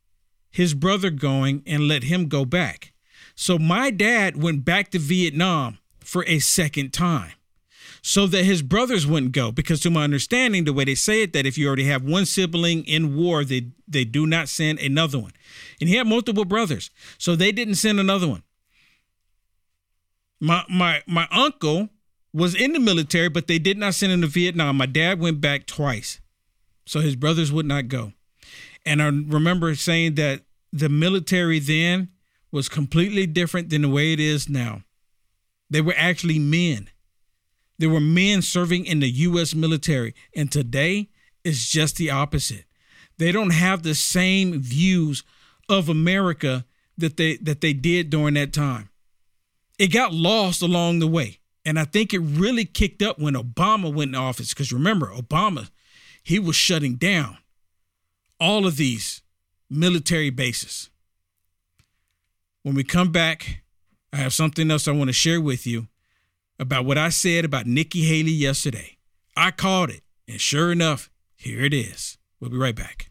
his brother going and let him go back. So my dad went back to Vietnam for a second time so that his brothers wouldn't go. Because to my understanding the way they say it that if you already have one sibling in war they they do not send another one. And he had multiple brothers so they didn't send another one my my my uncle was in the military but they did not send him to vietnam my dad went back twice so his brothers would not go and i remember saying that the military then was completely different than the way it is now they were actually men there were men serving in the U.S. military, and today it's just the opposite. They don't have the same views of America that they that they did during that time. It got lost along the way, and I think it really kicked up when Obama went in office. Because remember, Obama, he was shutting down all of these military bases. When we come back, I have something else I want to share with you about what I said about Nikki Haley yesterday. I called it, and sure enough, here it is. We'll be right back.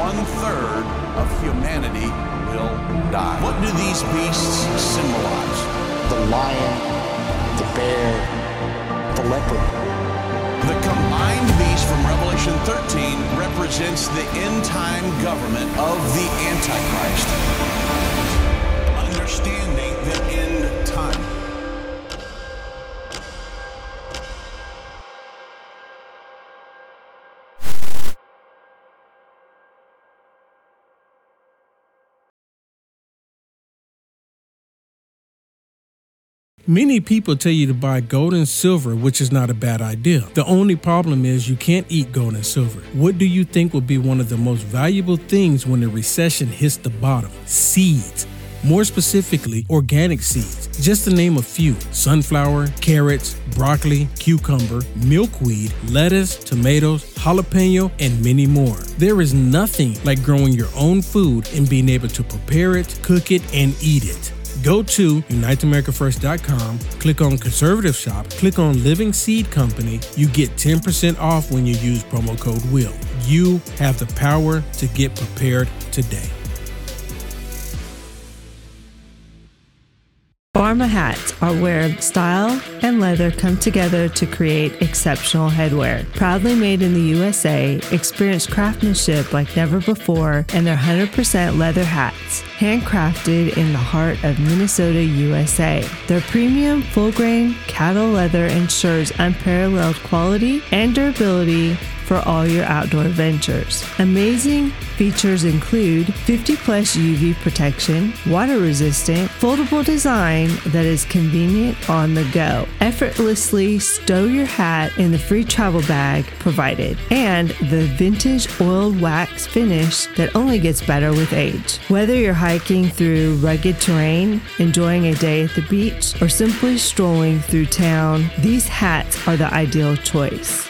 One third of humanity will die. What do these beasts symbolize? The lion, the bear, the leopard. The combined beast from Revelation 13 represents the end time government of the Antichrist understanding the end time. Many people tell you to buy gold and silver, which is not a bad idea. The only problem is you can't eat gold and silver. What do you think will be one of the most valuable things when the recession hits the bottom? Seeds. More specifically, organic seeds. Just to name a few sunflower, carrots, broccoli, cucumber, milkweed, lettuce, tomatoes, jalapeno, and many more. There is nothing like growing your own food and being able to prepare it, cook it, and eat it. Go to UniteAmericaFirst.com, click on Conservative Shop, click on Living Seed Company. You get 10% off when you use promo code WILL. You have the power to get prepared today. Pharma hats are where style and leather come together to create exceptional headwear. Proudly made in the USA, experience craftsmanship like never before, and their 100% leather hats, handcrafted in the heart of Minnesota, USA. Their premium full grain cattle leather ensures unparalleled quality and durability for all your outdoor ventures. Amazing features include 50 plus UV protection, water resistant, foldable design that is convenient on the go. Effortlessly stow your hat in the free travel bag provided, and the vintage oiled wax finish that only gets better with age. Whether you're hiking through rugged terrain, enjoying a day at the beach, or simply strolling through town, these hats are the ideal choice.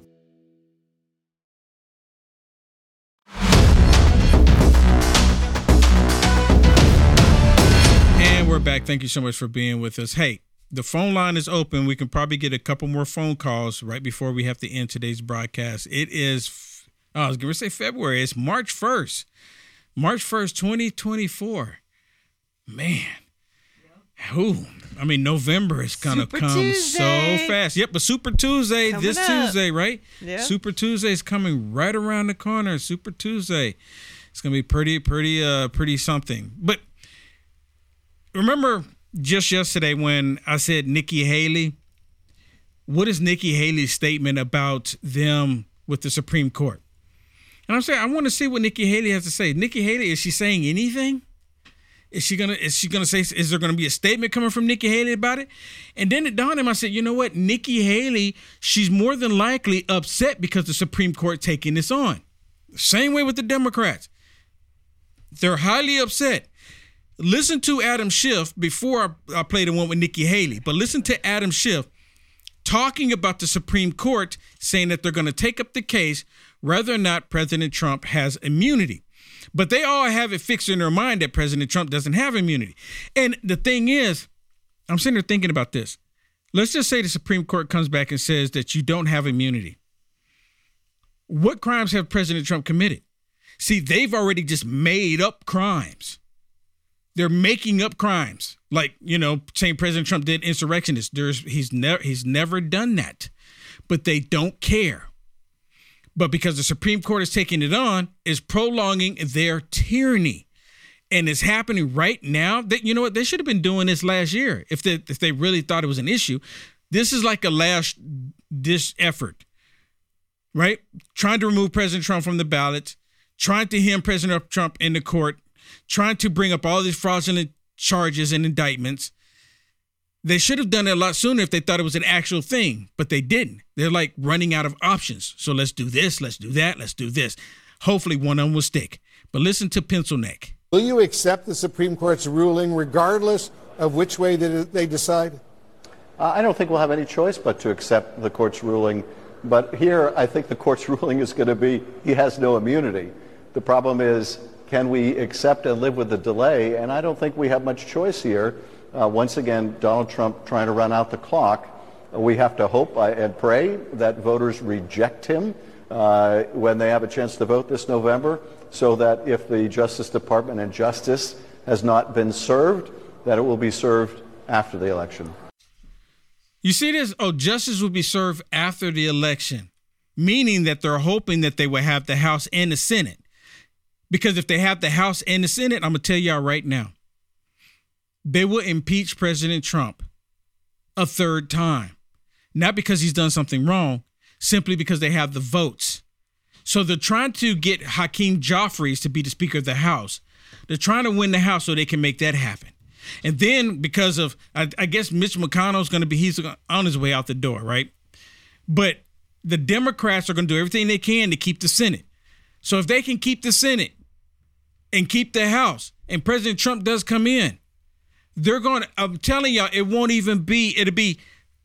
Back. Thank you so much for being with us. Hey, the phone line is open. We can probably get a couple more phone calls right before we have to end today's broadcast. It is, oh, I was going to say February. It's March 1st. March 1st, 2024. Man. Who? I mean, November is gonna Super come Tuesday. so fast. Yep, but Super Tuesday Coming this up. Tuesday, right? Yeah. Super Tuesday is coming right around the corner. Super Tuesday. It's gonna be pretty, pretty, uh, pretty something. But remember just yesterday when I said Nikki Haley? What is Nikki Haley's statement about them with the Supreme Court? And I'm saying I want to see what Nikki Haley has to say. Nikki Haley, is she saying anything? Is she gonna is she gonna say is there gonna be a statement coming from Nikki Haley about it? And then it dawned on me, I said, you know what? Nikki Haley, she's more than likely upset because the Supreme Court taking this on. Same way with the Democrats. They're highly upset. Listen to Adam Schiff before I, I play the one with Nikki Haley, but listen to Adam Schiff talking about the Supreme Court saying that they're going to take up the case whether or not President Trump has immunity. But they all have it fixed in their mind that President Trump doesn't have immunity. And the thing is, I'm sitting there thinking about this. Let's just say the Supreme Court comes back and says that you don't have immunity. What crimes have President Trump committed? See, they've already just made up crimes. They're making up crimes, like you know, saying President Trump did insurrectionists. There's he's never he's never done that, but they don't care. But because the Supreme Court is taking it on, is prolonging their tyranny, and it's happening right now. That you know what they should have been doing this last year if they if they really thought it was an issue. This is like a last dish effort, right? Trying to remove President Trump from the ballot, trying to hem President Trump in the court, trying to bring up all these fraudulent charges and indictments. They should have done it a lot sooner if they thought it was an actual thing, but they didn't. They're like running out of options. So let's do this, let's do that, let's do this. Hopefully one of them will stick. But listen to Pencil Neck. Will you accept the Supreme Court's ruling regardless of which way they, they decide? Uh, I don't think we'll have any choice but to accept the court's ruling. But here, I think the court's ruling is going to be he has no immunity. The problem is, can we accept and live with the delay? And I don't think we have much choice here. Uh, once again, Donald Trump trying to run out the clock. We have to hope uh, and pray that voters reject him uh, when they have a chance to vote this November, so that if the Justice Department and justice has not been served, that it will be served after the election. You see this? Oh, justice will be served after the election, meaning that they're hoping that they will have the House and the Senate. Because if they have the House and the Senate, I'm going to tell y'all right now, they will impeach President Trump a third time. Not because he's done something wrong, simply because they have the votes. So they're trying to get Hakeem Jeffries to be the Speaker of the House. They're trying to win the House so they can make that happen. And then because of, I, I guess Mitch McConnell's going to be, he's on his way out the door, right? But the Democrats are going to do everything they can to keep the Senate. So if they can keep the Senate and keep the House, and President Trump does come in, they're going to, I'm telling y'all, it won't even be, it'll be,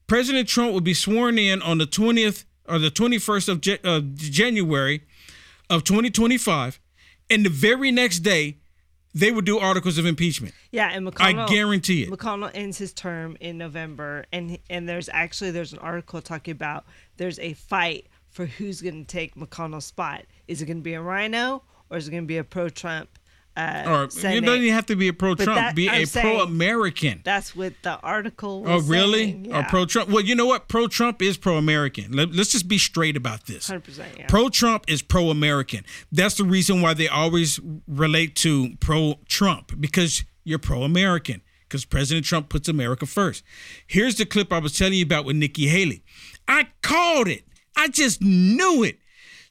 President Trump will be sworn in on the 20th or the 21st of uh, January of 2025. And the very next day, they would do articles of impeachment. Yeah, and McConnell. I guarantee it. McConnell ends his term in November, and and there's actually there's an article talking about there's a fight for who's going to take McConnell's spot. Is it going to be a RINO or is it going to be a pro-Trump? Uh, Or Senate? it doesn't even have to be a pro Trump. be I'm a pro American. That's what the article. Oh, really? saying. Or pro Trump? Well, you know what? Pro Trump is pro American. Let, us just be straight about this. 100%, yeah. Pro Trump is pro American. That's the reason why they always relate to pro Trump because you're pro American because President Trump puts America first. Here's the clip I was telling you about with Nikki Haley. I called it. I just knew it.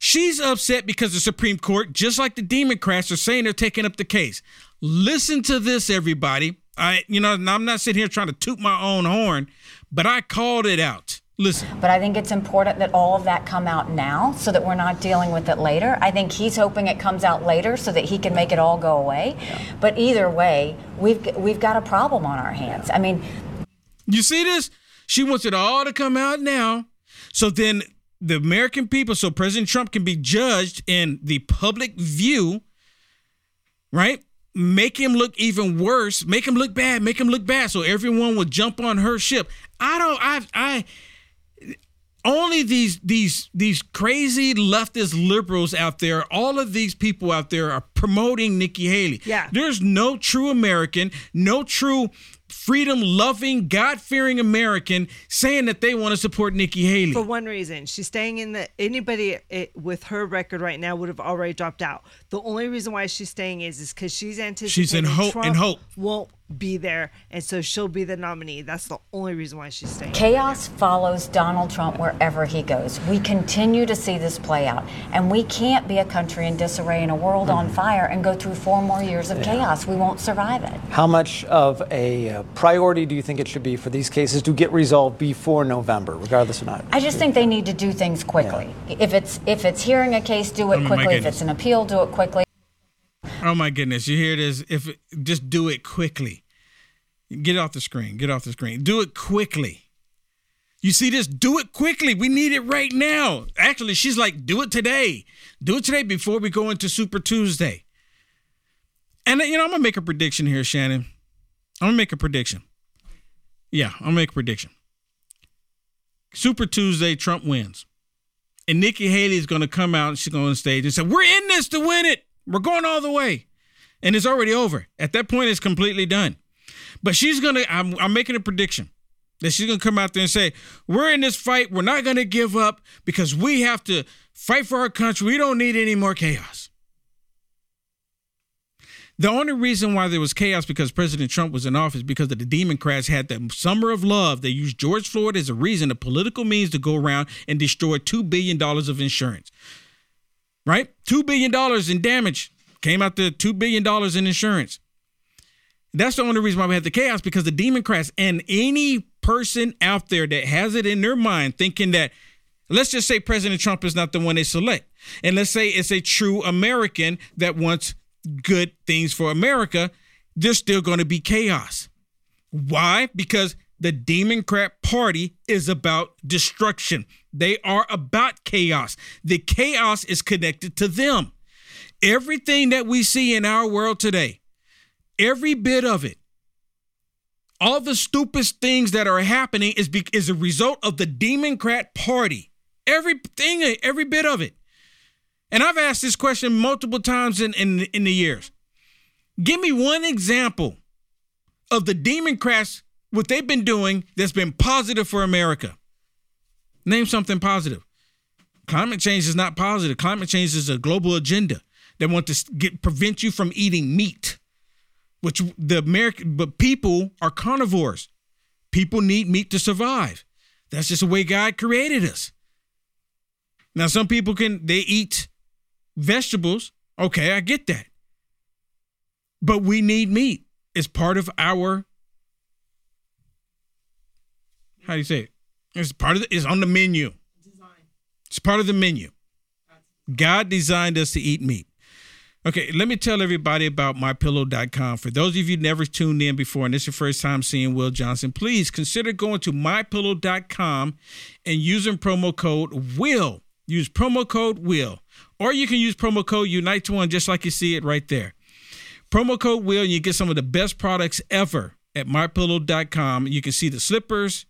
She's upset because the Supreme Court, just like the Democrats, are saying they're taking up the case. Listen to this, everybody. I, you know, I'm not sitting here trying to toot my own horn, but I called it out. Listen. But I think it's important that all of that come out now so that we're not dealing with it later. I think he's hoping it comes out later so that he can make it all go away. But either way, we've we've got a problem on our hands. I mean, You see this? She wants it all to come out now. So then the American people, so President Trump can be judged in the public view, right? make him look even worse, make him look bad, make him look bad, so everyone will jump on her ship. I don't. I. I. Only these these these crazy leftist liberals out there, all of these people out there are promoting Nikki Haley. Yeah. There's no true American, no true freedom loving, God fearing American saying that they want to support Nikki Haley. For one reason, she's staying in the. Anybody it, with her record right now would have already dropped out. The only reason why she's staying is is because she's anticipating She's in hope- Trump in hope. won't be there, and so she'll be the nominee. That's the only reason why she's staying. Chaos follows Donald Trump wherever he goes. We continue to see this play out. And we can't be a country in disarray and a world on fire and go through four more years of chaos. We won't survive it. How much of a uh, priority do you think it should be for these cases to get resolved before November, regardless or not? I just think they need to do things quickly. If it's if it's hearing a case, do Oh, it my quickly. If it's an appeal, do it quickly. Oh my goodness! You hear this? If just do it quickly. Get off the screen. Get off the screen. Do it quickly. You see this? Do it quickly. We need it right now. Actually, she's like, do it today. Do it today before we go into Super Tuesday. And you know, I'm gonna make a prediction here, Shannon. I'm gonna make a prediction. Yeah, I'm gonna make a prediction. Super Tuesday, Trump wins. And Nikki Haley is gonna come out and she's going on stage and say, We're in this to win it. We're going all the way. And it's already over. At that point, it's completely done. But she's gonna, I'm, I'm making a prediction that she's gonna come out there and say, We're in this fight. We're not gonna give up because we have to fight for our country. We don't need any more chaos. The only reason why there was chaos because President Trump was in office because of the Democrats had the summer of love. They used George Floyd as a reason, a political means to go around and destroy $2 billion of insurance. Right? $2 billion in damage came out to $2 billion in insurance. That's the only reason why we had the chaos because the Democrats and any person out there that has it in their mind thinking that, let's just say President Trump is not the one they select. And let's say it's a true American that wants good things for America, there's still going to be chaos. Why? Because the Democrat Party is about destruction. They are about chaos. The chaos is connected to them. Everything that we see in our world today, every bit of it, all the stupid things that are happening is, be, is a result of the Democrat Party. Everything, every bit of it. And I've asked this question multiple times in, in, in the years. Give me one example of the Democrats, what they've been doing that's been positive for America. Name something positive. Climate change is not positive. Climate change is a global agenda. They want to get prevent you from eating meat, which the American but people are carnivores. People need meat to survive. That's just the way God created us. Now some people can they eat vegetables. Okay, I get that. But we need meat. It's part of our how do you say it? It's part of the, it's on the menu. Design. It's part of the menu. God designed us to eat meat. Okay, let me tell everybody about mypillow.com. For those of you never tuned in before and this is your first time seeing Will Johnson, please consider going to mypillow.com and using promo code WILL. Use promo code WILL. Or you can use promo code UNITE1 just like you see it right there. Promo code WILL and you get some of the best products ever at mypillow.com. You can see the slippers,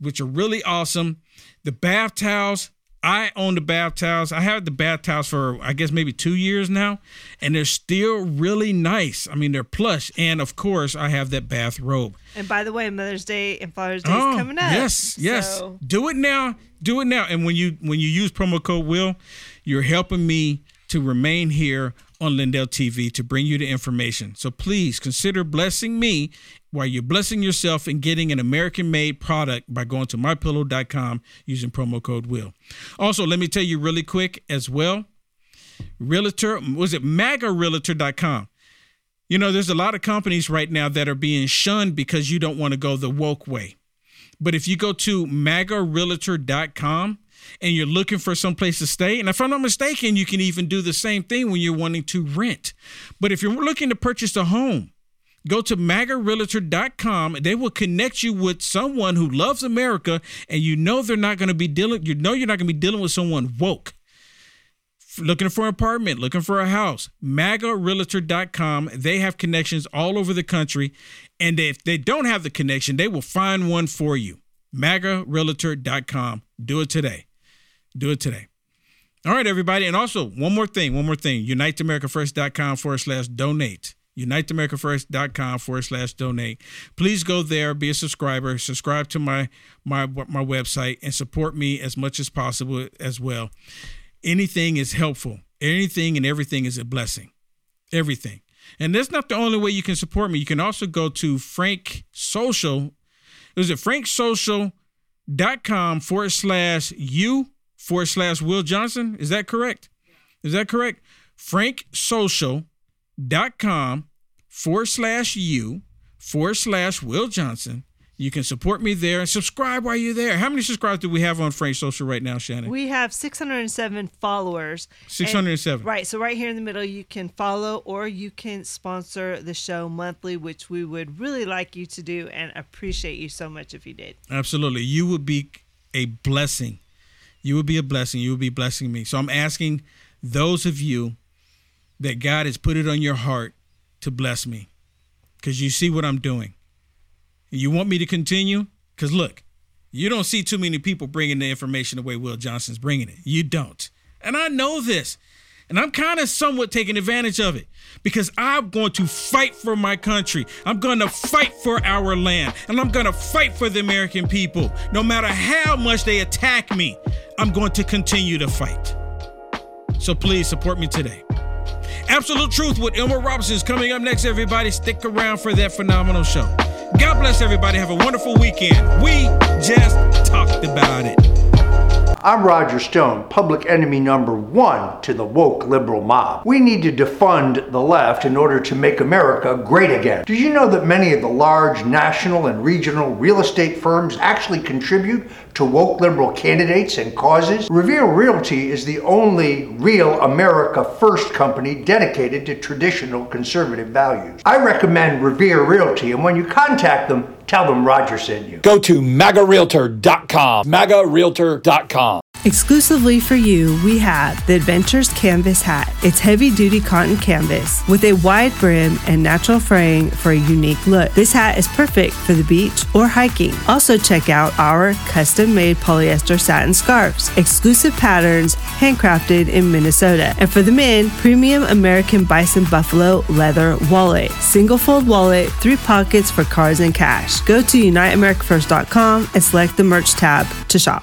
which are really awesome. The bath towels. I own the bath towels. I have the bath towels for I guess maybe two years now, and they're still really nice. I mean, they're plush, and of course, I have that bath robe. And by the way, Mother's Day and Father's Day is oh, coming up. Oh, Yes, yes. So- Do it now. Do it now. And when you when you use promo code Will, you're helping me to remain here on Lindell TV to bring you the information. So please consider blessing me while you're blessing yourself and getting an American-made product by going to mypillow.com using promo code Will. Also, let me tell you really quick as well. Realtor was it magarealtor.com. You know, there's a lot of companies right now that are being shunned because you don't want to go the woke way. But if you go to magarealtor.com and you're looking for some place to stay, and if I'm not mistaken, you can even do the same thing when you're wanting to rent. But if you're looking to purchase a home, go to magarealtor.com. They will connect you with someone who loves America, and you know they're not going to be dealing. You know you're not going to be dealing with someone woke. looking for an apartment, looking for a house, magarealtor.com. They have connections all over the country. And if they don't have the connection, they will find one for you. magarealtor.com. Do it today. Do it today. All right, everybody. And also, one more thing, one more thing. UniteAmericaFirst.com forward slash donate. UniteAmericaFirst.com forward slash donate. Please go there, be a subscriber, subscribe to my my my website, and support me as much as possible as well. Anything is helpful. Anything and everything is a blessing. Everything. And that's not the only way you can support me. You can also go to Frank Social. Is it franksocial.com forward slash you forward slash Will Johnson? Is that correct? Is that correct? franksocial.com forward slash you forward slash Will Johnson. You can support me there and subscribe while you're there. How many subscribers do we have on Frank Social right now, Shannon? We have 607 followers. 607. And, right. So, right here in the middle, you can follow or you can sponsor the show monthly, which we would really like you to do and appreciate you so much if you did. Absolutely. You would be a blessing. You would be a blessing. You would be blessing me. So, I'm asking those of you that God has put it on your heart to bless me because you see what I'm doing. You want me to continue? Because look, you don't see too many people bringing the information the way Will Johnson's bringing it. You don't. And I know this. And I'm kind of somewhat taking advantage of it because I'm going to fight for my country. I'm going to fight for our land. And I'm going to fight for the American people. No matter how much they attack me, I'm going to continue to fight. So please support me today. Absolute Truth with Emerald Robinson is coming up next, everybody. Stick around for that phenomenal show. God bless everybody. Have a wonderful weekend. We just talked about it. I'm Roger Stone, public enemy number one to the woke liberal mob. We need to defund the left in order to make America great again. Did you know that many of the large national and regional real estate firms actually contribute to woke liberal candidates and causes? Revere Realty is the only real America First company dedicated to traditional conservative values. I recommend Revere Realty, and when you contact them, tell them Roger sent you. Go to magarealtor.com. Magarealtor.com. Exclusively for you, we have the Adventures Canvas Hat. It's heavy duty cotton canvas with a wide brim and natural fraying for a unique look. This hat is perfect for the beach or hiking. Also, check out our custom made polyester satin scarves, exclusive patterns handcrafted in Minnesota. And for the men, premium American Bison Buffalo leather wallet, single fold wallet, three pockets for cards and cash. Go to UniteAmericaFirst.com and select the merch tab to shop.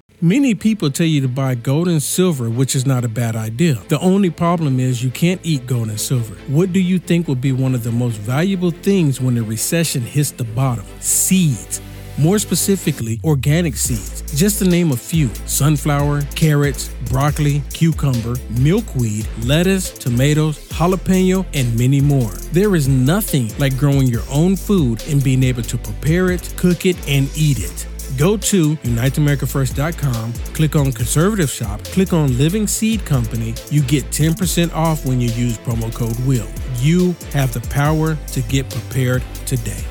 Many people tell you to buy gold and silver, which is not a bad idea. The only problem is you can't eat gold and silver. What do you think will be one of the most valuable things when the recession hits the bottom? Seeds. More specifically, organic seeds. Just to name a few sunflower, carrots, broccoli, cucumber, milkweed, lettuce, tomatoes, jalapeno, and many more. There is nothing like growing your own food and being able to prepare it, cook it, and eat it. Go to UniteAmericaFirst.com, click on Conservative Shop, click on Living Seed Company. You get 10% off when you use promo code WILL. You have the power to get prepared today.